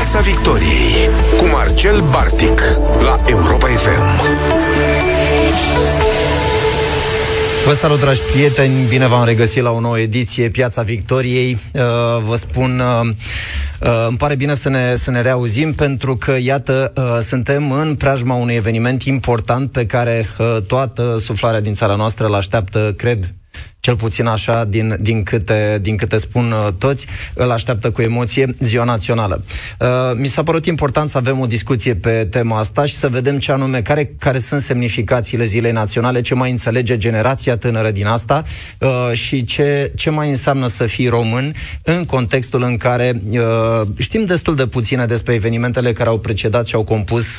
Piața Victoriei cu Marcel Bartic la Europa FM. Vă salut, dragi prieteni! Bine v-am regăsit la o nouă ediție Piața Victoriei. Uh, vă spun... Uh, uh, îmi pare bine să ne, să ne reauzim pentru că, iată, suntem în preajma unui eveniment important pe care toată suflarea din țara noastră îl așteaptă, cred, cel puțin așa din, din, câte, din câte spun uh, toți, îl așteaptă cu emoție ziua națională. Uh, mi s-a părut important să avem o discuție pe tema asta și să vedem ce anume, care, care sunt semnificațiile zilei naționale, ce mai înțelege generația tânără din asta uh, și ce, ce mai înseamnă să fii român în contextul în care știm destul de puține despre evenimentele care au precedat și au compus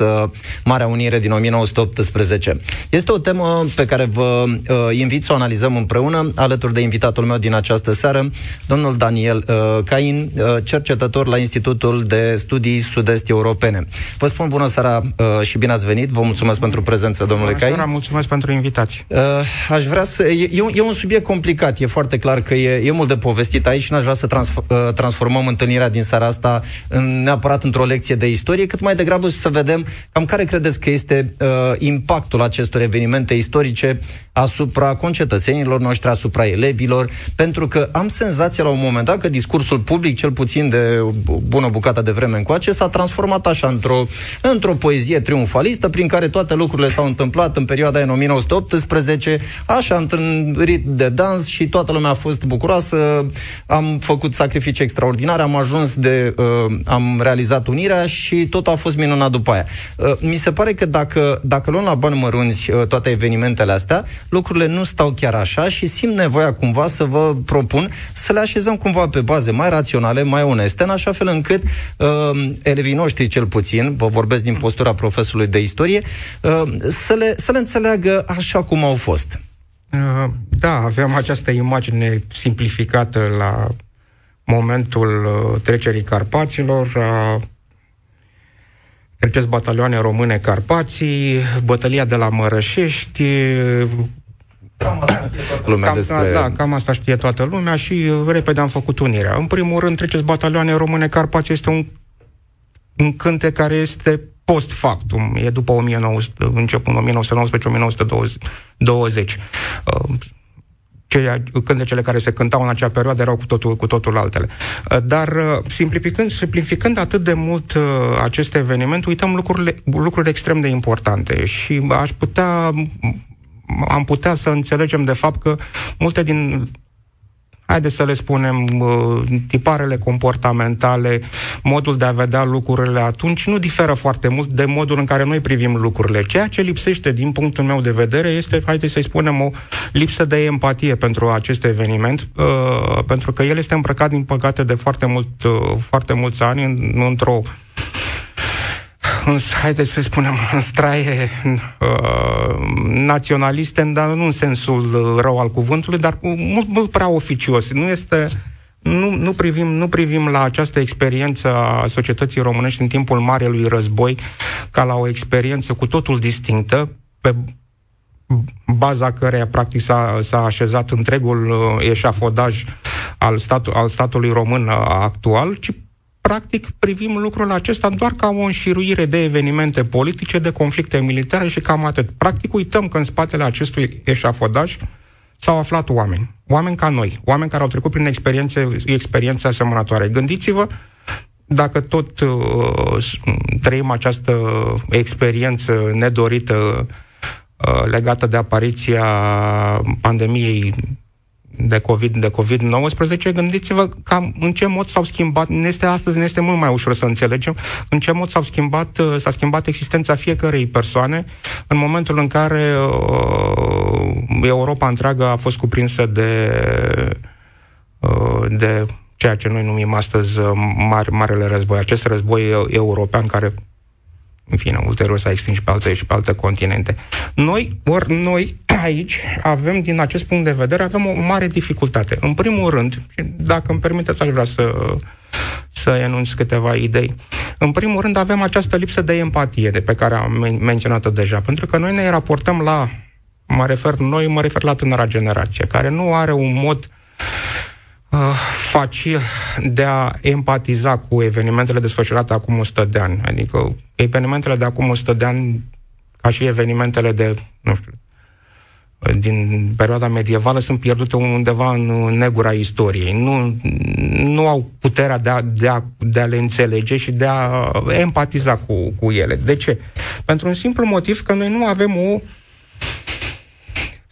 Marea Unire din 1918. Este o temă pe care vă invit să o analizăm împreună alături de invitatul meu din această seară, domnul Daniel uh, Cain, uh, cercetător la Institutul de Studii Sud-Est Europene. Vă spun bună seara uh, și bine ați venit. Vă mulțumesc pentru prezență, domnule bună Cain. Seara, mulțumesc pentru invitație. Uh, aș vrea să... E, e, un, e un subiect complicat, e foarte clar că e, e mult de povestit aici și n-aș vrea să transf- uh, transformăm întâlnirea din seara asta în, neapărat într-o lecție de istorie, cât mai degrabă să vedem cam care credeți că este uh, impactul acestor evenimente istorice asupra concetățenilor noștri, asupra elevilor, pentru că am senzația la un moment dat că discursul public, cel puțin de bună bucată de vreme încoace, s-a transformat așa într-o, într-o poezie triumfalistă prin care toate lucrurile s-au întâmplat în perioada în 1918, așa într-un rit de dans și toată lumea a fost bucuroasă, am făcut sacrificii extraordinare, am ajuns de, uh, am realizat unirea și tot a fost minunat după aia. Uh, mi se pare că dacă, dacă luăm la bani mărunți uh, toate evenimentele astea, lucrurile nu stau chiar așa și simt nevoia cumva să vă propun să le așezăm cumva pe baze mai raționale, mai oneste, în așa fel încât uh, elevii noștri, cel puțin, vă vorbesc din postura profesorului de istorie, uh, să, le, să le înțeleagă așa cum au fost. Uh, da, avem această imagine simplificată la momentul uh, trecerii Carpaților, a treceți batalioane române Carpații, bătălia de la Mărășești, lumea cam, despre... Da, cam asta știe toată lumea și uh, repede am făcut unirea. În primul rând, treceți batalioane române Carpați este un, un cânte care este post factum, e după 1900, început 1919-1920. Uh, ceea, cântecele care se cântau în acea perioadă erau cu totul, cu totul altele. Uh, dar simplificând, simplificând atât de mult acest eveniment, uităm lucrurile, lucruri extrem de importante și aș putea am putea să înțelegem de fapt că multe din haideți să le spunem, uh, tiparele comportamentale, modul de a vedea lucrurile atunci nu diferă foarte mult de modul în care noi privim lucrurile. Ceea ce lipsește, din punctul meu de vedere, este, haideți să-i spunem, o lipsă de empatie pentru acest eveniment, uh, pentru că el este îmbrăcat, din păcate, de foarte, mult, uh, foarte mulți ani în, într-o în, haideți să spunem, în straie uh, naționaliste, dar nu în sensul uh, rău al cuvântului, dar mult, mult prea oficios. Nu este... Nu, nu, privim, nu privim la această experiență a societății românești în timpul Marelui Război ca la o experiență cu totul distinctă, pe baza căreia practic s-a, s-a așezat întregul uh, eșafodaj al, stat, al statului român uh, actual, ci practic privim lucrul acesta doar ca o înșiruire de evenimente politice, de conflicte militare și cam atât. Practic uităm că în spatele acestui eșafodaj s-au aflat oameni. Oameni ca noi. Oameni care au trecut prin experiențe, experiențe asemănătoare. Gândiți-vă dacă tot uh, trăim această experiență nedorită uh, legată de apariția pandemiei de, COVID, de COVID-19, gândiți-vă cam în ce mod s-au schimbat, ne este astăzi ne este mult mai ușor să înțelegem în ce mod s-au schimbat, uh, s-a schimbat existența fiecărei persoane în momentul în care uh, Europa întreagă a fost cuprinsă de, uh, de ceea ce noi numim astăzi uh, mare, Marele Război, acest război european care în fine, ulterior s-a extins și pe alte, și pe alte continente. Noi, ori noi, aici, avem, din acest punct de vedere, avem o mare dificultate. În primul rând, și dacă îmi permiteți, aș vrea să, să enunț câteva idei. În primul rând, avem această lipsă de empatie de pe care am men- menționat-o deja, pentru că noi ne raportăm la, mă refer noi, mă refer la tânăra generație, care nu are un mod uh, facil de a empatiza cu evenimentele desfășurate acum 100 de ani. Adică evenimentele de acum 100 de ani, ca și evenimentele de, nu știu, din perioada medievală sunt pierdute undeva în negura istoriei. Nu, nu au puterea de a, de, a, de a le înțelege și de a empatiza cu, cu ele. De ce? Pentru un simplu motiv că noi nu avem o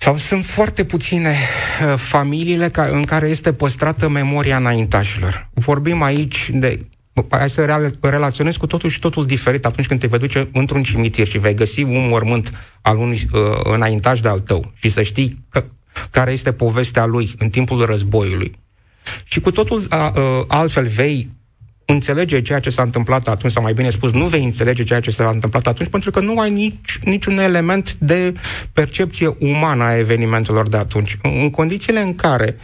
sau sunt foarte puține uh, familiile ca, în care este păstrată memoria înaintașilor. Vorbim aici de hai să relaționezi cu totul și totul diferit atunci când te vei duce într-un cimitir și vei găsi un mormânt al unui uh, înaintaș de al tău și să știi că, care este povestea lui în timpul războiului. Și cu totul uh, uh, altfel vei înțelege ceea ce s-a întâmplat atunci, sau mai bine spus, nu vei înțelege ceea ce s-a întâmplat atunci, pentru că nu ai nici, niciun element de percepție umană a evenimentelor de atunci. În condițiile în care,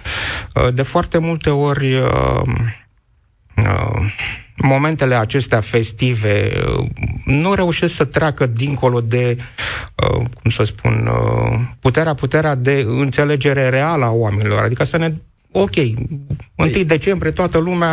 uh, de foarte multe ori, uh, uh, momentele acestea festive nu reușesc să treacă dincolo de, cum să spun, puterea, puterea de înțelegere reală a oamenilor, adică să ne ok, 1 păi- decembrie, toată lumea...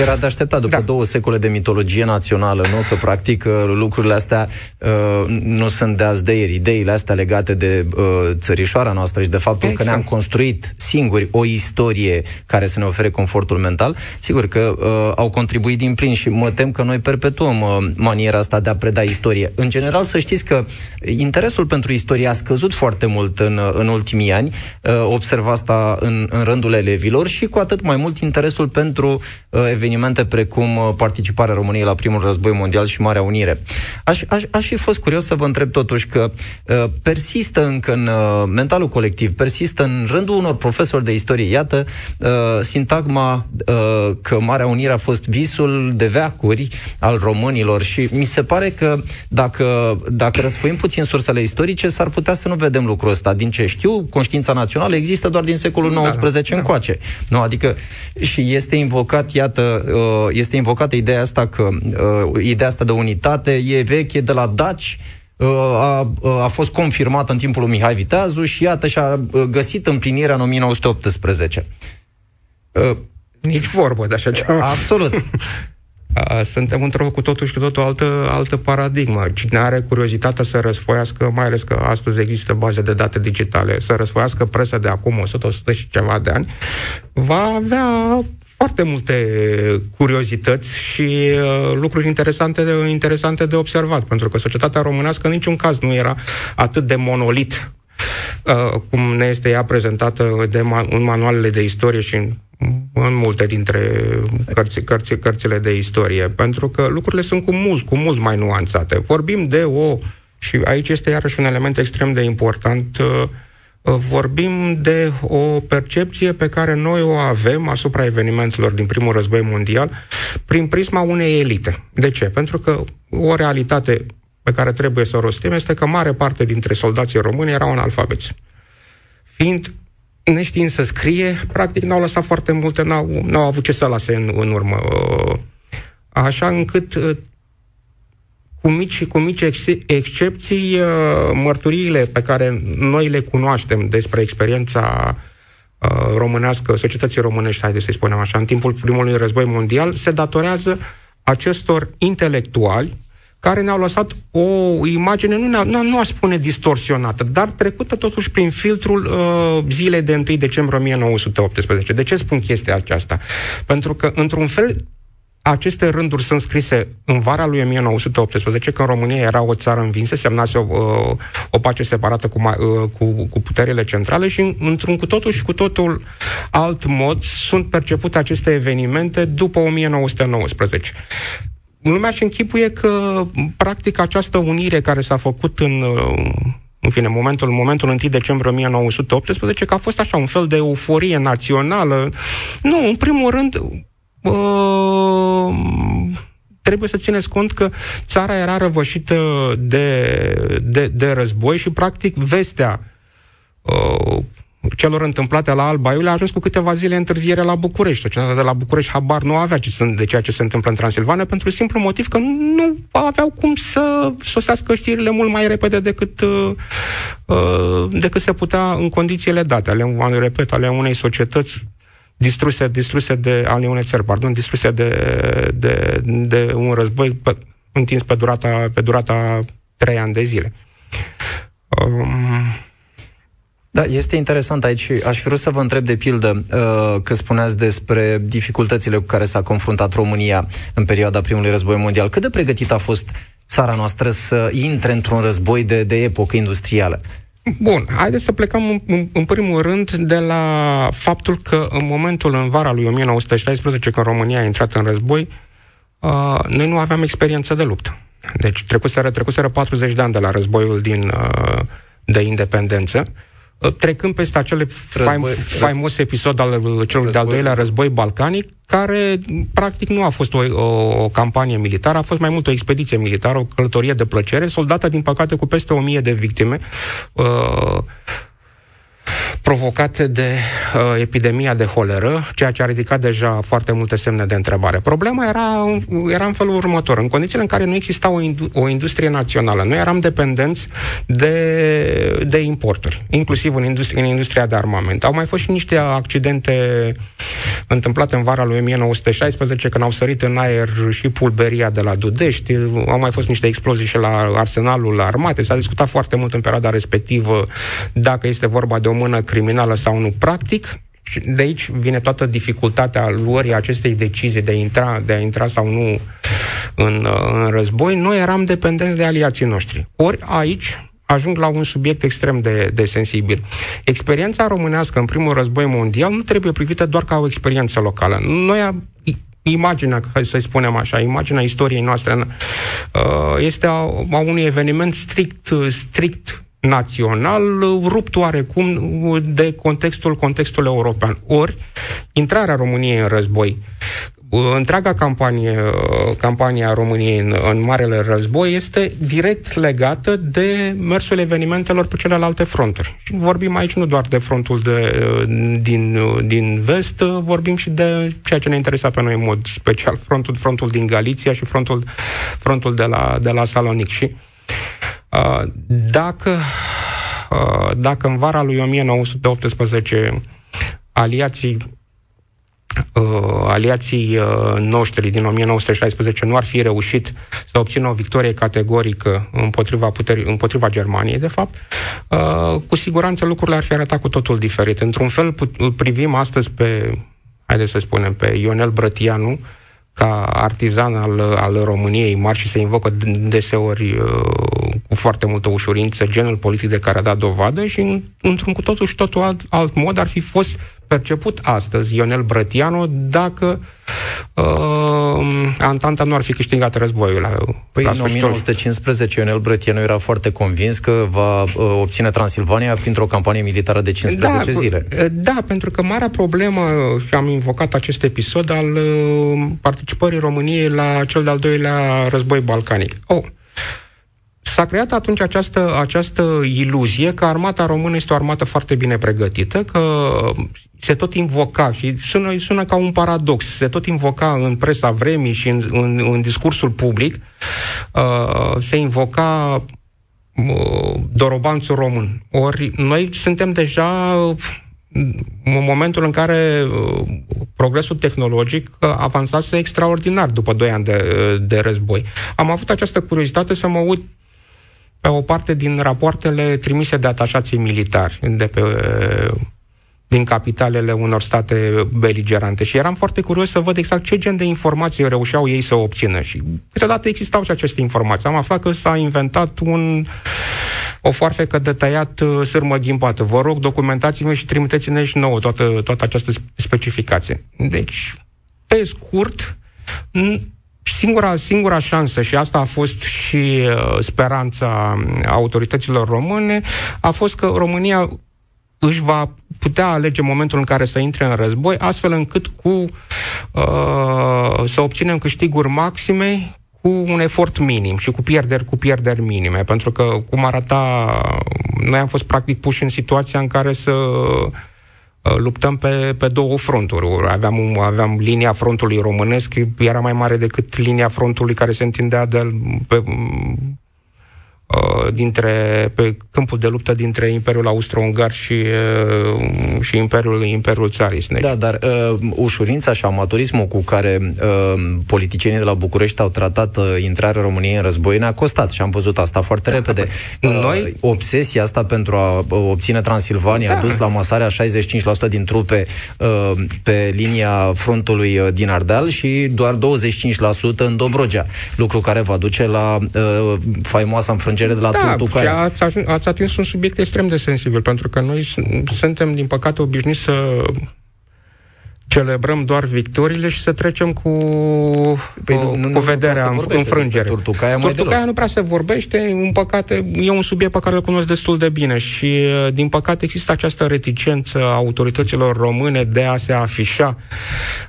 Era de așteptat după da. două secole de mitologie națională, nu? Că, practic, uh, lucrurile astea uh, nu sunt de azi de ieri. Ideile astea legate de uh, țărișoara noastră și de faptul exact. că ne-am construit singuri o istorie care să ne ofere confortul mental, sigur că uh, au contribuit din plin și mă tem că noi perpetuăm uh, maniera asta de a preda istorie. În general, să știți că interesul pentru istorie a scăzut foarte mult în, în ultimii ani. Uh, observ asta în, în rândul elevilor și cu atât mai mult interesul pentru uh, evenimente precum uh, participarea României la primul război mondial și Marea Unire. Aș, aș, aș fi fost curios să vă întreb totuși că uh, persistă încă în uh, mentalul colectiv, persistă în rândul unor profesori de istorie, iată, uh, sintagma uh, că Marea Unire a fost visul de veacuri al românilor și mi se pare că dacă, dacă răsfoim puțin sursele istorice, s-ar putea să nu vedem lucrul ăsta. Din ce știu, conștiința națională există doar din secolul XIX da, da. Încoace. Nu, adică și este invocat, iată, uh, este invocată ideea asta că uh, ideea asta de unitate e veche de la Daci, uh, a, a fost confirmată în timpul lui Mihai Viteazu și iată și-a găsit împlinirea în 1918. Nici vorbă de așa ceva. Absolut. suntem într-o cu totul și cu totul altă, altă paradigmă. Cine are curiozitatea să răsfoiască, mai ales că astăzi există baze de date digitale, să răsfoiască presa de acum 100, 100 și ceva de ani, va avea foarte multe curiozități și uh, lucruri interesante de, interesante de observat, pentru că societatea românească în niciun caz nu era atât de monolit uh, cum ne este ea prezentată de ma- în manualele de istorie și în în multe dintre cărți, cărți, cărțile de istorie, pentru că lucrurile sunt cu mult, cu mult mai nuanțate. Vorbim de o, și aici este iarăși un element extrem de important, uh, uh, vorbim de o percepție pe care noi o avem asupra evenimentelor din primul război mondial prin prisma unei elite. De ce? Pentru că o realitate pe care trebuie să o rostim este că mare parte dintre soldații români erau analfabeți. Fiind neștiind să scrie, practic n-au lăsat foarte multe, n-au, n-au avut ce să lase în, în urmă. Așa încât cu mici, cu mici ex- excepții, mărturiile pe care noi le cunoaștem despre experiența românească, societății românești, haideți să-i spunem așa, în timpul primului război mondial, se datorează acestor intelectuali care ne-au lăsat o imagine, nu, nu, nu aș spune distorsionată, dar trecută totuși prin filtrul uh, zilei de 1 decembrie 1918. De ce spun chestia aceasta? Pentru că, într-un fel, aceste rânduri sunt scrise în vara lui 1918, când România era o țară învinsă, semnase o, uh, o pace separată cu, uh, cu, cu puterile centrale și într-un cu totul și cu totul alt mod sunt percepute aceste evenimente după 1919 lumea și închipuie că, practic, această unire care s-a făcut în, în fine, momentul, momentul 1 decembrie 1918, că a fost așa un fel de euforie națională. Nu, în primul rând, uh, trebuie să țineți cont că țara era răvășită de, de, de război și, practic, vestea uh, celor întâmplate la Alba Iulia a ajuns cu câteva zile întârziere la București. Societatea de la București habar nu avea ce sunt de ceea ce se întâmplă în Transilvania pentru simplu motiv că nu aveau cum să sosească știrile mult mai repede decât, uh, uh decât se putea în condițiile date, ale, repet, ale unei societăți distruse, distruse de ale unei țări, pardon, distruse de, de, de un război pe, întins pe durata, pe durata trei ani de zile. Um, da, este interesant aici. Aș vrea să vă întreb de pildă uh, că spuneați despre dificultățile cu care s-a confruntat România în perioada primului război mondial. Cât de pregătit a fost țara noastră să intre într-un război de, de epocă industrială? Bun, haideți să plecăm în, în, în primul rând de la faptul că în momentul în vara lui 1916, când România a intrat în război, uh, noi nu aveam experiență de luptă. Deci trecuseră, trecuseră 40 de ani de la războiul din, uh, de independență. Uh, Uh, trecând peste acele război, faimos episod al uh, celor de-al doilea război balcanic, care practic nu a fost o, o, o campanie militară, a fost mai mult o expediție militară, o călătorie de plăcere, soldată, din păcate, cu peste o mie de victime. Uh, provocate de uh, epidemia de holeră, ceea ce a ridicat deja foarte multe semne de întrebare. Problema era, era în felul următor. În condițiile în care nu exista o, indu- o industrie națională, noi eram dependenți de, de importuri, inclusiv în, industri- în industria de armament. Au mai fost și niște accidente întâmplate în vara lui 1916, când au sărit în aer și pulberia de la Dudești, au mai fost niște explozii și la arsenalul armatei. S-a discutat foarte mult în perioada respectivă dacă este vorba de o mână criminală sau nu. Practic, și de aici vine toată dificultatea luării acestei decizii de a intra, de a intra sau nu în, în război. Noi eram dependenți de aliații noștri. Ori aici ajung la un subiect extrem de, de sensibil. Experiența românească în primul război mondial nu trebuie privită doar ca o experiență locală. Noi imaginea, hai să spunem așa, imaginea istoriei noastre uh, este a, a unui eveniment strict, strict național, rupt oarecum de contextul, contextul european. Ori, intrarea României în război, întreaga campanie, campania României în, în Marele Război este direct legată de mersul evenimentelor pe celelalte fronturi. Și vorbim aici nu doar de frontul de, din, din vest, vorbim și de ceea ce ne interesa pe noi în mod special, frontul, frontul din Galiția și frontul, frontul de la, de la Salonic. Și Uh, dacă, uh, dacă în vara lui 1918 aliații uh, aliații noștri din 1916 nu ar fi reușit să obțină o victorie categorică împotriva, puteri, împotriva Germaniei, de fapt, cu siguranță lucrurile ar fi arătat cu totul diferit. Într-un fel, privim astăzi pe, haideți să spunem, pe Ionel Brătianu, ca artizan al, al României mari și se invocă deseori uh, cu foarte multă ușurință genul politic de care a dat dovadă și într-un cu totul și totul alt, alt mod ar fi fost perceput astăzi Ionel Brătianu dacă uh, Antanta nu ar fi câștigat războiul. La, păi la în 1915 Ionel Brătianu era foarte convins că va uh, obține Transilvania printr-o campanie militară de 15 da, zile. Uh, da, pentru că marea problemă, și am invocat acest episod al uh, participării României la cel de-al doilea război balcanic. Oh, S-a creat atunci această, această iluzie că armata română este o armată foarte bine pregătită, că se tot invoca și sună, sună ca un paradox, se tot invoca în presa vremii și în, în, în discursul public, uh, se invoca uh, dorobanțul român. Ori noi suntem deja în momentul în care uh, progresul tehnologic avansase extraordinar după 2 ani de, de război. Am avut această curiozitate să mă uit pe o parte din rapoartele trimise de atașații militari de pe, din capitalele unor state beligerante și eram foarte curios să văd exact ce gen de informații reușeau ei să obțină și câteodată existau și aceste informații. Am aflat că s-a inventat un o foarfecă de tăiat uh, sârmă ghimpată. Vă rog, documentați-vă și trimiteți-ne și nouă toată, toată această specificație. Deci, pe scurt, Singura, singura șansă, și asta a fost și uh, speranța autorităților române, a fost că România își va putea alege momentul în care să intre în război, astfel încât cu uh, să obținem câștiguri maxime cu un efort minim și cu pierderi, cu pierderi minime. Pentru că, cum arăta, noi am fost practic puși în situația în care să Uh, luptăm pe, pe două fronturi. Aveam, aveam linia frontului românesc, era mai mare decât linia frontului care se întindea de, pe, Uh, dintre, pe câmpul de luptă dintre Imperiul Austro-Ungar și, uh, și Imperiul, Imperiul Țarist. Deci. Da, dar uh, ușurința și amatorismul cu care uh, politicienii de la București au tratat uh, intrarea României în război ne-a costat și am văzut asta foarte da, repede. Uh, Noi... Obsesia asta pentru a uh, obține Transilvania da. a dus la masarea 65% din trupe uh, pe linia frontului uh, din Ardeal și doar 25% în Dobrogea, lucru care va duce la uh, faimoasa înfrângere plângere de la da, Turtucaia. Ați, ați atins un subiect extrem de sensibil, pentru că noi suntem, din păcate, obișnuiți să celebrăm doar victoriile și să trecem cu, păi cu, nu, cu vederea în înfrângere. Turtucaia, Turtucaia nu prea se vorbește, un păcate, e un subiect pe care îl cunosc destul de bine și, uh, din păcate, există această reticență a autorităților române de a se afișa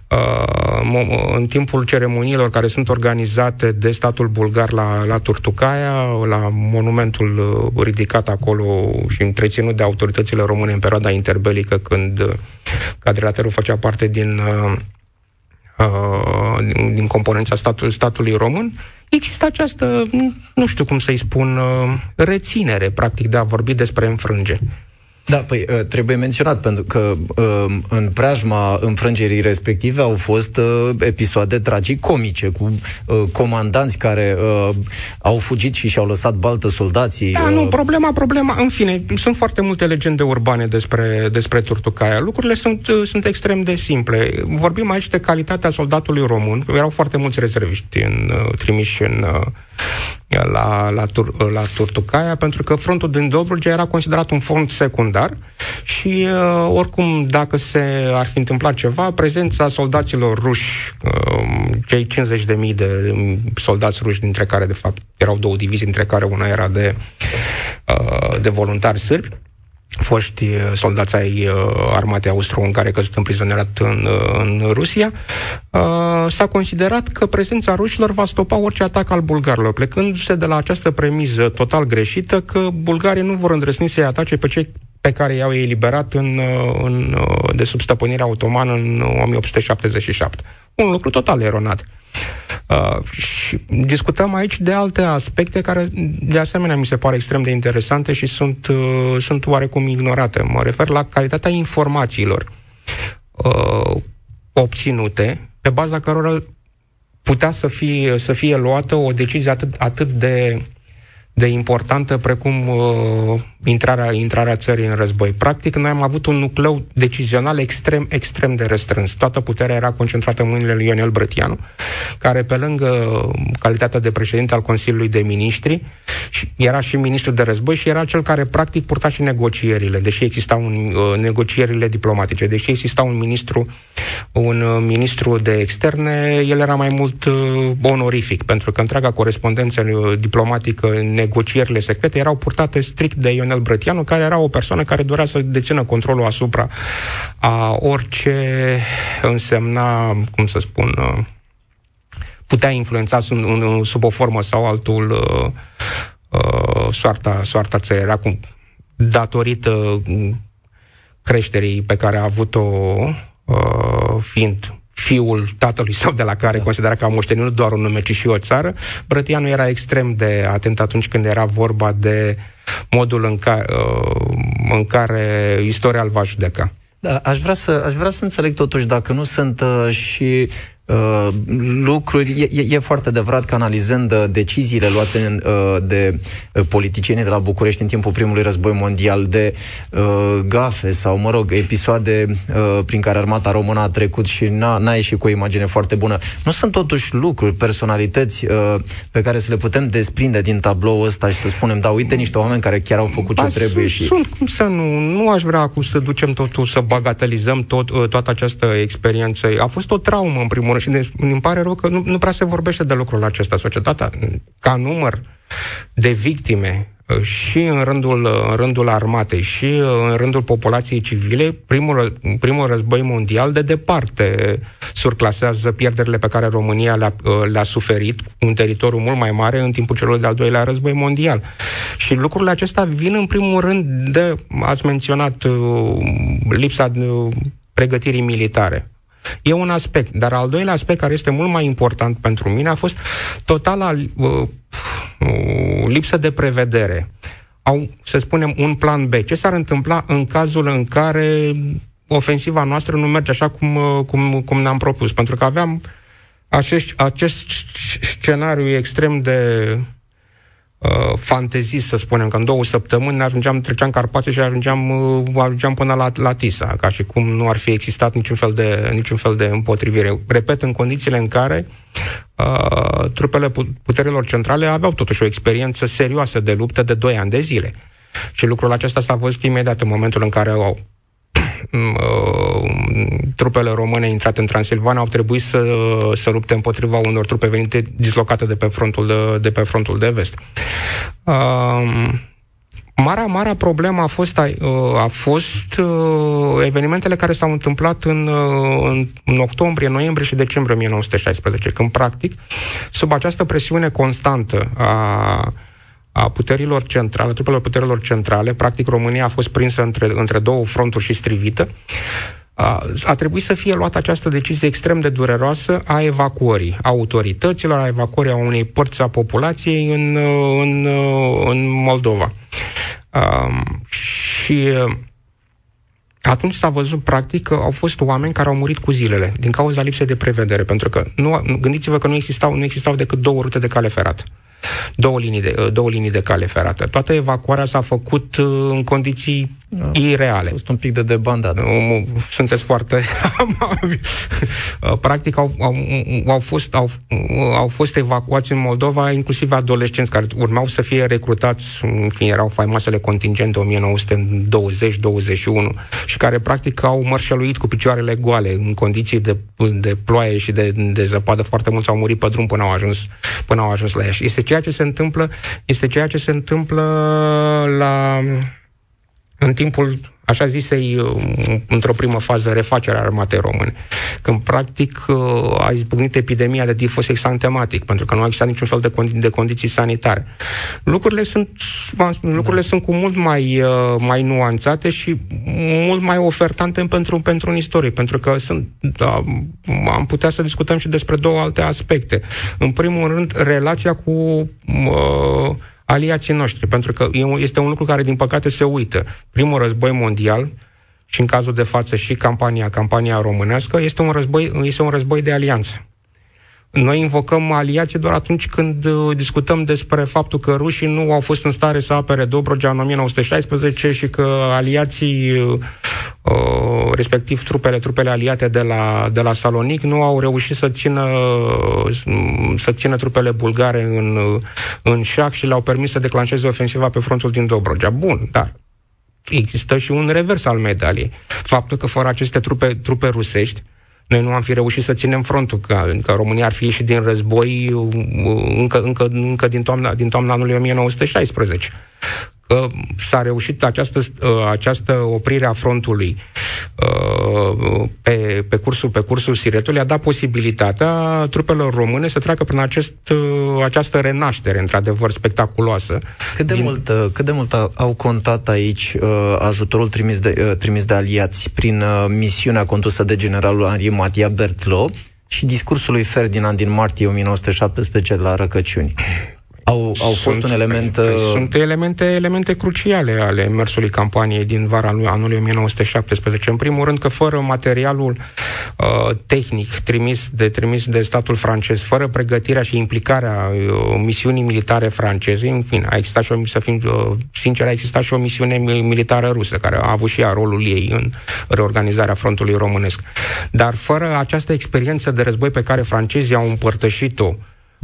uh, în timpul ceremoniilor care sunt organizate de statul bulgar la, la Turtucaia, la monumentul uh, ridicat acolo și întreținut de autoritățile române în perioada interbelică când Cadrilaterul făcea parte din, uh, uh, din, din componența statului, statului român, există această, nu știu cum să-i spun, uh, reținere, practic, de a vorbi despre înfrângeri. Da, păi uh, trebuie menționat, pentru că uh, în preajma înfrângerii respective au fost uh, episoade tragic-comice cu comandanți care au fugit și și-au lăsat baltă soldații. Da, nu, problema, problema, în fine, sunt foarte multe legende urbane despre, despre Turtucaia. Lucrurile sunt, sunt extrem de simple. Vorbim aici de calitatea soldatului român. Erau foarte mulți rezerviști în, trimiși în la, la, Tur- la Turtucaia, pentru că frontul din Dobrogea era considerat un front secundar și uh, oricum, dacă se ar fi întâmplat ceva, prezența soldaților ruși, uh, cei 50.000 de soldați ruși, dintre care, de fapt, erau două divizii, dintre care una era de, uh, de voluntari sârbi, foști uh, soldați ai uh, armatei austro-ungare căzut în prizonierat în, uh, în Rusia, s-a considerat că prezența rușilor va stopa orice atac al bulgarilor, plecându-se de la această premiză total greșită că bulgarii nu vor îndrăzni să-i atace pe cei pe care i-au eliberat în, în, de sub stăpânirea otomană în 1877. Un lucru total eronat. Uh, și discutăm aici de alte aspecte care, de asemenea, mi se pare extrem de interesante și sunt, uh, sunt oarecum ignorate. Mă refer la calitatea informațiilor uh, obținute, pe baza cărora putea să fie, să fie luată o decizie atât, atât de de importantă precum uh, intrarea, intrarea țării în război. Practic, noi am avut un nucleu decizional extrem, extrem de restrâns. Toată puterea era concentrată în mâinile lui Ionel Brătianu, care, pe lângă calitatea de președinte al Consiliului de Ministri, era și ministru de război și era cel care, practic, purta și negocierile, deși existau un, uh, negocierile diplomatice, deși exista un ministru, un uh, ministru de externe, el era mai mult uh, onorific, pentru că întreaga corespondență diplomatică negocierile secrete erau purtate strict de Ionel Brătianu, care era o persoană care dorea să dețină controlul asupra a orice însemna, cum să spun, uh, putea influența sub, sub o formă sau altul uh, uh, soarta, soarta țării. Acum, datorită creșterii pe care a avut-o uh, fiind fiul tatălui său de la care considera că a moștenit nu doar un nume, ci și o țară, Brătianu era extrem de atent atunci când era vorba de modul în care, uh, în care istoria îl va judeca. Da, aș vrea să, aș vrea să înțeleg totuși dacă nu sunt uh, și Uh, lucruri. E, e foarte adevărat că analizând uh, deciziile luate în, uh, de uh, politicienii de la București în timpul primului război mondial, de uh, gafe sau, mă rog, episoade uh, prin care armata română a trecut și n-a, n-a ieșit cu o imagine foarte bună, nu sunt totuși lucruri, personalități uh, pe care să le putem desprinde din tabloul ăsta și să spunem, da, uite niște oameni care chiar au făcut ce trebuie. Sunt, și... sunt, cum să nu, nu aș vrea acum să ducem totul, să bagatelizăm tot, uh, toată această experiență. A fost o traumă, în primul rând, și ne, îmi pare rău că nu, nu prea se vorbește de lucrul acesta. Societatea, ca număr de victime uh, și în rândul, uh, în rândul armatei și uh, în rândul populației civile, primul, primul război mondial de departe surclasează pierderile pe care România le-a, le-a suferit un teritoriu mult mai mare în timpul celor de-al doilea război mondial. Și lucrurile acestea vin în primul rând de, ați menționat, lipsa pregătirii militare. E un aspect. Dar al doilea aspect, care este mult mai important pentru mine, a fost totala uh, uh, lipsă de prevedere, au, să spunem, un plan B. Ce s-ar întâmpla în cazul în care ofensiva noastră nu merge așa cum, uh, cum, cum ne-am propus? Pentru că aveam acest, acest scenariu extrem de uh, fantezist, să spunem, că în două săptămâni ne ajungeam, treceam Carpații și ajungeam, uh, ajungeam până la, la Tisa, ca și cum nu ar fi existat niciun fel de, niciun fel de împotrivire. Repet, în condițiile în care uh, trupele puterilor centrale aveau totuși o experiență serioasă de luptă de 2 ani de zile. Și lucrul acesta s-a văzut imediat în momentul în care au Uh, trupele române intrate în Transilvania au trebuit să, să lupte împotriva unor trupe venite dislocate de pe frontul de, de, pe frontul de vest. Uh, Marea, marea problemă a fost, a, uh, a fost uh, evenimentele care s-au întâmplat în, uh, în, în octombrie, noiembrie și decembrie 1916, când, practic, sub această presiune constantă a a puterilor centrale, trupelor puterilor centrale, practic România a fost prinsă între, între două fronturi și strivită, a, a trebuit să fie luată această decizie extrem de dureroasă a evacuării autorităților, a evacuării a unei părți a populației în, în, în Moldova. A, și atunci s-a văzut, practic, că au fost oameni care au murit cu zilele din cauza lipsei de prevedere, pentru că nu, gândiți-vă că nu existau, nu existau decât două rute de cale ferată două linii de, uh, două linii de cale ferată. Toată evacuarea s-a făcut uh, în condiții da. ireale. A fost un pic de debandat. Sunteți foarte uh, Practic au, au, au, fost, au, au fost evacuați în Moldova inclusiv adolescenți care urmau să fie recrutați, în fine, erau faimoasele contingente 1920-21 și care practic au mărșăluit cu picioarele goale în condiții de, de ploaie și de, de zăpadă. Foarte mulți au murit pe drum până au ajuns, până au ajuns la Iași. Este ceea ce se întâmplă, este ceea ce se întâmplă la în timpul așa zisei, uh, într-o primă fază, refacerea armatei române. Când, practic, uh, a izbucnit epidemia de tifos exantematic, pentru că nu a existat niciun fel de, condi- de condiții sanitare. Lucrurile sunt, lucrurile da. sunt cu mult mai, uh, mai nuanțate și mult mai ofertante pentru, pentru un istoric, pentru că sunt, da, am putea să discutăm și despre două alte aspecte. În primul rând, relația cu uh, aliații noștri, pentru că este un lucru care, din păcate, se uită. Primul război mondial, și în cazul de față și campania, campania românească, este un război, este un război de alianță. Noi invocăm aliații doar atunci când uh, discutăm despre faptul că rușii nu au fost în stare să apere Dobrogea în 1916 și că aliații, uh, uh, respectiv trupele, trupele aliate de la, de la Salonic, nu au reușit să țină, să țină trupele bulgare în, în șac și le-au permis să declanșeze ofensiva pe frontul din Dobrogea. Bun, dar există și un revers al medaliei. Faptul că fără aceste trupe, trupe rusești, noi nu am fi reușit să ținem frontul, că, că România ar fi ieșit din război uh, încă, încă, încă din, toamna, din toamna anului 1916 că s-a reușit această, uh, această oprire a frontului uh, pe, pe, cursul, pe cursul Siretului, a dat posibilitatea trupelor române să treacă prin acest, această renaștere, într-adevăr, spectaculoasă. Cât de, din... mult, cât de mult au contat aici ajutorul trimis de, trimis de aliați prin misiunea condusă de generalul Henri Matia Berthelot și discursul lui Ferdinand din martie 1917 la Răcăciuni? Au, au fost sunt, un element... Uh... Sunt elemente, elemente cruciale ale mersului campaniei din vara lui anului 1917. În primul rând că fără materialul uh, tehnic trimis de, trimis de statul francez, fără pregătirea și implicarea uh, misiunii militare franceze, în fine, a existat și o, să fim uh, sinceri, a existat și o misiune militară rusă, care a avut și ea rolul ei în reorganizarea frontului românesc. Dar fără această experiență de război pe care francezii au împărtășit-o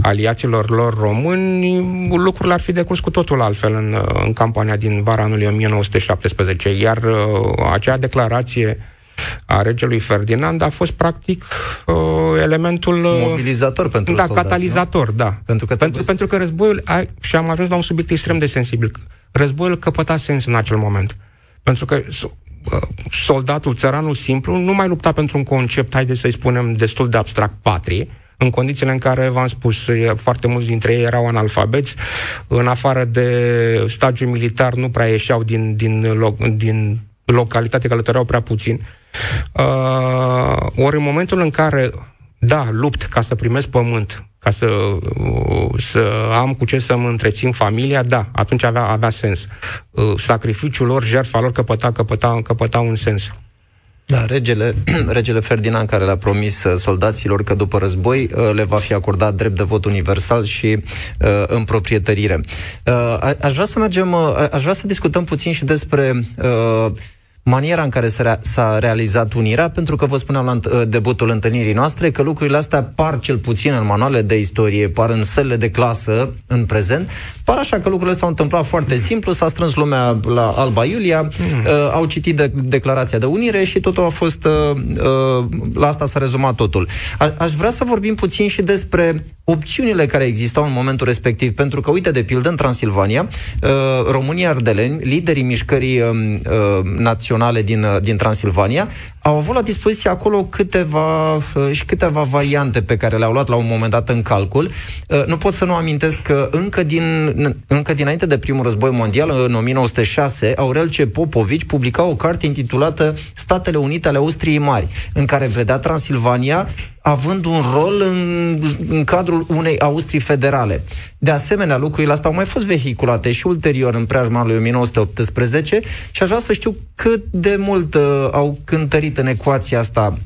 aliaților lor români, lucrurile ar fi decurs cu totul altfel în, în campania din vara anului 1917. Iar uh, acea declarație a regelui Ferdinand a fost practic uh, elementul... Uh, Mobilizator pentru Da, soldați, catalizator, nu? da. Pentru că, pentru, pentru că războiul, a, și am ajuns la un subiect extrem de sensibil, războiul căpăta sens în acel moment. Pentru că uh, soldatul, țăranul simplu, nu mai lupta pentru un concept, haideți să-i spunem, destul de abstract, patrie, în condițiile în care, v-am spus, foarte mulți dintre ei erau analfabeți, în afară de stagiu militar nu prea ieșeau din, din, loc, din localitate, călătoreau prea puțin. Uh, ori în momentul în care, da, lupt ca să primesc pământ, ca să, să am cu ce să-mi întrețin familia, da, atunci avea, avea sens. Sacrificiul lor, jertfa lor căpăta, căpăta, căpăta un sens. Da, regele, regele Ferdinand care le-a promis uh, soldaților că după război uh, le va fi acordat drept de vot universal și uh, în proprietărire. Uh, aș vrea să mergem, uh, aș vrea să discutăm puțin și despre uh, maniera în care s-a realizat unirea, pentru că vă spuneam la uh, debutul întâlnirii noastre că lucrurile astea par cel puțin în manuale de istorie, par în sălile de clasă în prezent, par așa că lucrurile s-au întâmplat foarte simplu, s-a strâns lumea la Alba Iulia, mm. uh, au citit de declarația de unire și totul a fost, uh, uh, la asta s-a rezumat totul. A- aș vrea să vorbim puțin și despre opțiunile care existau în momentul respectiv, pentru că, uite, de pildă, în Transilvania, uh, România Ardeleni, liderii mișcării uh, uh, naționale, naționale din, uh, din Transilvania, au avut la dispoziție acolo câteva uh, și câteva variante pe care le-au luat la un moment dat în calcul. Uh, nu pot să nu amintesc că încă, din, încă dinainte de primul război mondial, în 1906, Aurel C. Popovici publica o carte intitulată Statele Unite ale Austriei Mari, în care vedea Transilvania având un rol în, în cadrul unei Austrii federale. De asemenea, lucrurile astea au mai fost vehiculate și ulterior în preajma lui 1918 și aș vrea să știu cât de mult uh, au cântărit în ecuația asta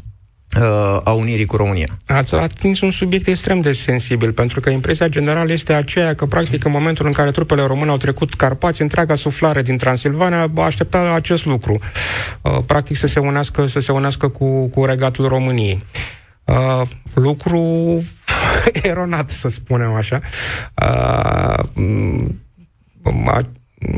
uh, a unirii cu România. Ați atins un subiect extrem de sensibil, pentru că impresia generală este aceea că, practic, în momentul în care trupele române au trecut Carpați, întreaga suflare din Transilvania aștepta acest lucru. Uh, practic să se unească, să se unească cu, cu regatul României. Uh, lucru eronat, să spunem așa. Uh,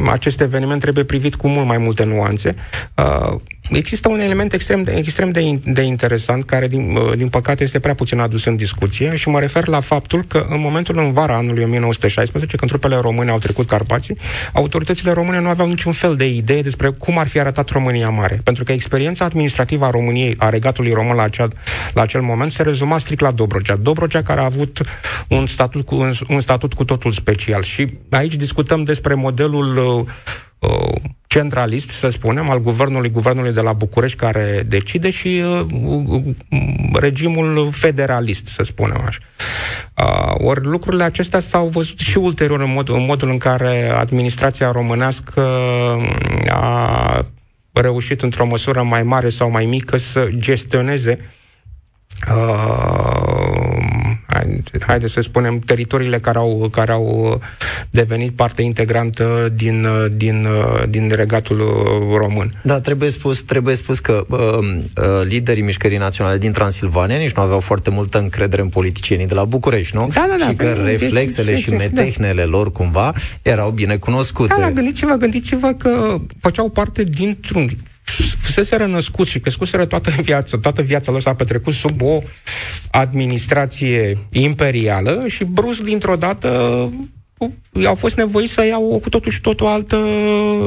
acest eveniment trebuie privit cu mult mai multe nuanțe. Uh, Există un element extrem de, extrem de, de interesant, care, din, uh, din păcate, este prea puțin adus în discuție și mă refer la faptul că în momentul în vara anului 1916, când trupele române au trecut Carpații, autoritățile române nu aveau niciun fel de idee despre cum ar fi arătat România Mare. Pentru că experiența administrativă a României, a regatului român la, acea, la acel moment, se rezuma strict la Dobrogea. Dobrogea care a avut un statut cu, un, un statut cu totul special. Și aici discutăm despre modelul uh, Uh, centralist, să spunem, al guvernului, guvernului de la București care decide și uh, uh, regimul federalist, să spunem așa. Uh, ori lucrurile acestea s-au văzut și ulterior în, mod, în modul în care administrația românească a reușit într-o măsură mai mare sau mai mică să gestioneze uh, haide să spunem, teritoriile care au, care au devenit parte integrantă din, din, din regatul român. Da, trebuie spus, trebuie spus că uh, uh, liderii mișcării naționale din Transilvania nici nu aveau foarte multă încredere în politicienii de la București, nu? Da, da, da. Și că păi, reflexele și metehnele da. lor cumva erau bine cunoscute. Da, da, gândiți-vă, gândiți-vă că făceau parte dintr-un fuseseră născuți și crescuseră toată viața, toată viața lor s-a petrecut sub o administrație imperială și brusc, dintr-o dată, au fost nevoiți să iau o cu totul și totul altă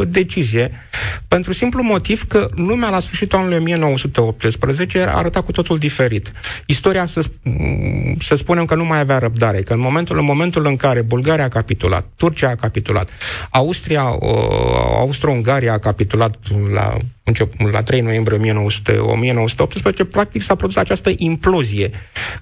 decizie, pentru simplu motiv că lumea la sfârșitul anului 1918 arăta cu totul diferit. Istoria, să, să spunem că nu mai avea răbdare, că în momentul, în momentul în care Bulgaria a capitulat, Turcia a capitulat, Austria, Austro-Ungaria a capitulat la la 3 noiembrie 1900, 1918, practic s-a produs această implozie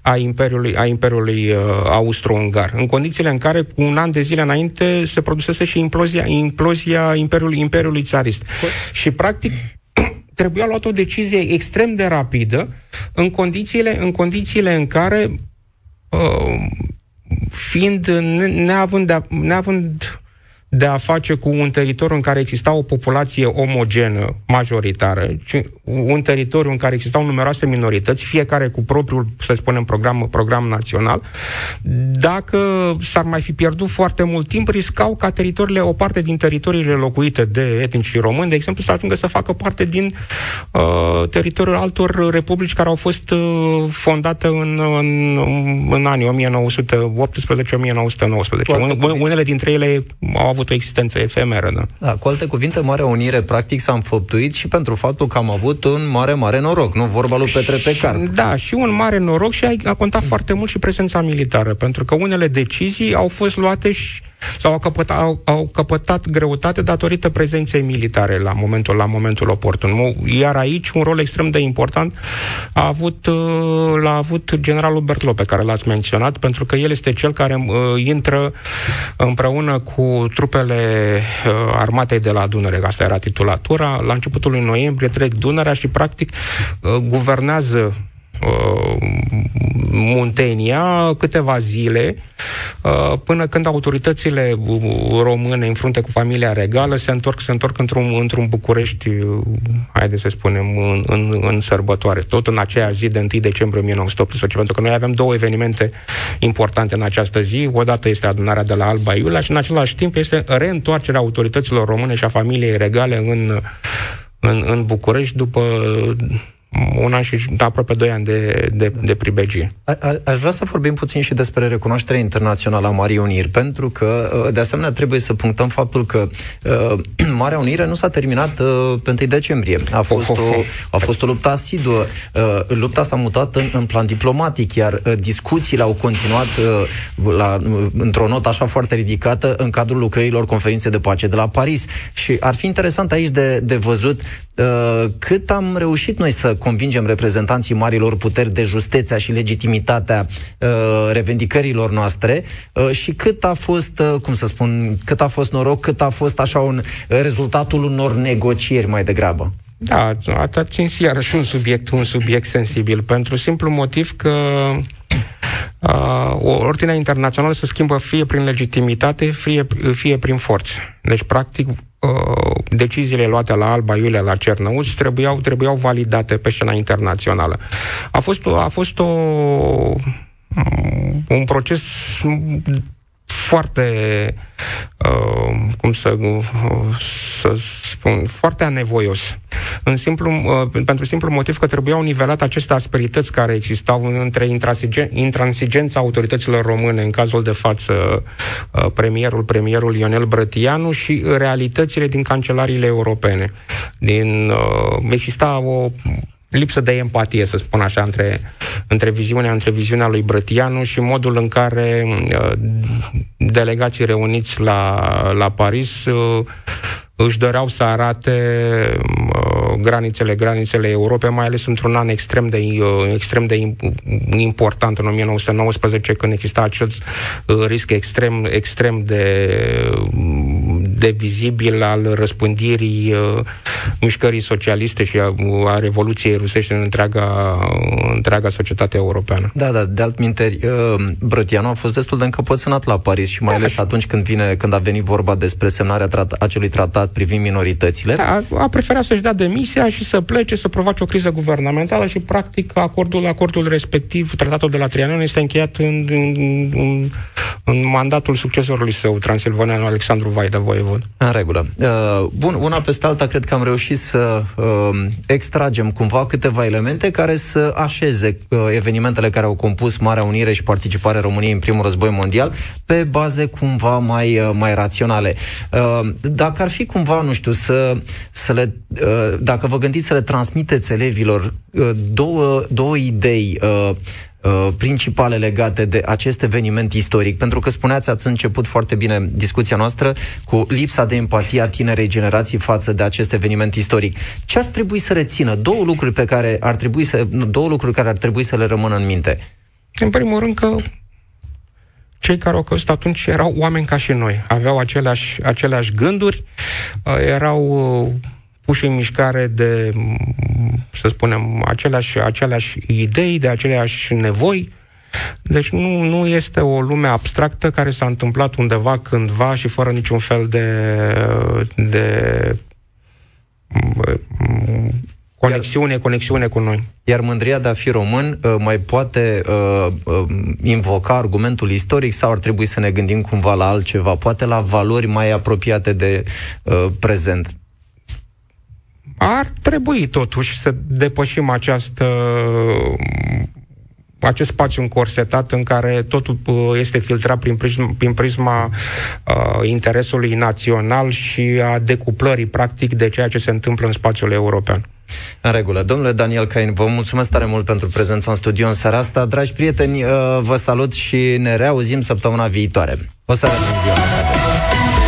a Imperiului, a Imperiului uh, Austro-Ungar, în condițiile în care, cu un an de zile înainte, se produsese și implozia, implozia Imperiului, Imperiului Țarist. Și, practic, trebuia luat o decizie extrem de rapidă în condițiile în, condițiile în care, uh, fiind neavând, de, neavând de a face cu un teritoriu în care exista o populație omogenă, majoritară, ci un teritoriu în care existau numeroase minorități, fiecare cu propriul, să spunem, program, program național, dacă s-ar mai fi pierdut foarte mult timp, riscau ca teritoriile, o parte din teritoriile locuite de etnici români, de exemplu, să ajungă să facă parte din uh, teritoriul altor republici care au fost uh, fondate în, în, în anii 1918-1919. Unele dintre ele au avut o existență efemeră. Da? da, cu alte cuvinte, Marea Unire practic s-a înfăptuit și pentru faptul că am avut un mare, mare noroc, nu vorba lui Petre Pecar. Da, și un mare noroc și a, a contat foarte mult și prezența militară, pentru că unele decizii au fost luate și sau au căpătat, au, au căpătat greutate datorită prezenței militare la momentul, la momentul oportun. Iar aici un rol extrem de important a avut, uh, l-a avut generalul Bertlo, pe care l-ați menționat, pentru că el este cel care uh, intră împreună cu trupele uh, armatei de la Dunăre, asta era titulatura, la începutul lui noiembrie trec Dunărea și practic uh, guvernează uh, Muntenia câteva zile uh, până când autoritățile române în frunte cu familia regală se întorc, se întorc într-un, într-un București, uh, haide să spunem, în, în, în sărbătoare, tot în aceea zi de 1 decembrie 1918, pentru că noi avem două evenimente importante în această zi. Odată este adunarea de la Alba Iulia și în același timp este reîntoarcerea autorităților române și a familiei regale în, în, în București după un an și aproape doi ani de, de, de pribegie. A, a, aș vrea să vorbim puțin și despre recunoașterea internațională a Marii Uniri, pentru că, uh, de asemenea, trebuie să punctăm faptul că uh, Marea Unire nu s-a terminat uh, pe 1 decembrie. A fost, o, a fost o luptă asiduă. Uh, lupta s-a mutat în, în plan diplomatic, iar uh, discuțiile au continuat uh, la, uh, într-o notă așa foarte ridicată în cadrul lucrărilor conferinței de pace de la Paris. Și ar fi interesant aici de, de văzut uh, cât am reușit noi să convingem reprezentanții marilor puteri de justețea și legitimitatea uh, revendicărilor noastre uh, și cât a fost, uh, cum să spun, cât a fost noroc, cât a fost așa un rezultatul unor negocieri mai degrabă. Da, atingi iarăși un subiect, un subiect sensibil, pentru simplu motiv că uh, ordinea internațională se schimbă fie prin legitimitate, fie, fie prin forță. Deci, practic, uh, deciziile luate la Alba Iulia, la Cernăuți, trebuiau, trebuiau validate pe scena internațională. A fost, a fost o, un proces foarte, uh, cum să, uh, să spun, foarte anevoios. În simplu, uh, pentru simplu motiv că trebuiau nivelat aceste asperități care existau între intransigența autorităților române, în cazul de față uh, premierul, premierul Ionel Brătianu și realitățile din cancelariile europene. Din, uh, exista o lipsă de empatie, să spun așa, între, între, viziunea, între viziunea lui Brătianu și modul în care uh, delegații reuniți la, la Paris uh, își doreau să arate uh, granițele, granițele Europei, mai ales într-un an extrem de, uh, extrem de important, în 1919, când exista acest uh, risc extrem, extrem de, de vizibil al răspândirii uh, mișcării socialiste și a, a Revoluției rusești în întreaga, întreaga societate europeană. Da, da, de altminteri, uh, Brătianu a fost destul de încăpățânat la Paris și mai da, ales atunci când, vine, când a venit vorba despre semnarea trat- acelui tratat tratat privind minoritățile. Da, a preferat să-și dea demisia și să plece, să provoace o criză guvernamentală și, practic, acordul, acordul respectiv, tratatul de la Trianon, este încheiat în, în, în, în mandatul succesorului său, transilvanean Alexandru Vaida Voievod. În regulă. Uh, bun, una peste alta, cred că am reușit să uh, extragem cumva câteva elemente care să așeze uh, evenimentele care au compus Marea Unire și participarea României în primul război mondial pe baze cumva mai, uh, mai raționale. Uh, dacă ar fi cum cumva, nu știu, să, să le, uh, dacă vă gândiți să le transmiteți elevilor uh, două, două idei uh, principale legate de acest eveniment istoric, pentru că spuneați, ați început foarte bine discuția noastră cu lipsa de empatie a tinerei generații față de acest eveniment istoric. Ce ar trebui să rețină? Două lucruri pe care ar trebui să, două lucruri care ar trebui să le rămână în minte. În primul rând că cei care au căzut atunci erau oameni ca și noi, aveau aceleași, aceleași gânduri, uh, erau uh, puși în mișcare de, mm, să spunem, aceleași, aceleași idei, de aceleași nevoi. Deci nu, nu este o lume abstractă care s-a întâmplat undeva, cândva și fără niciun fel de, de mm, Conexiune, iar, conexiune cu noi. Iar mândria de a fi român uh, mai poate uh, uh, invoca argumentul istoric sau ar trebui să ne gândim cumva la altceva, poate la valori mai apropiate de uh, prezent? Ar trebui totuși să depășim această acest spațiu încorsetat în care totul uh, este filtrat prin prisma, prin prisma uh, interesului național și a decuplării, practic, de ceea ce se întâmplă în spațiul european. În regulă. Domnule Daniel Cain, vă mulțumesc tare mult pentru prezența în studio în seara asta. Dragi prieteni, uh, vă salut și ne reauzim săptămâna viitoare. O să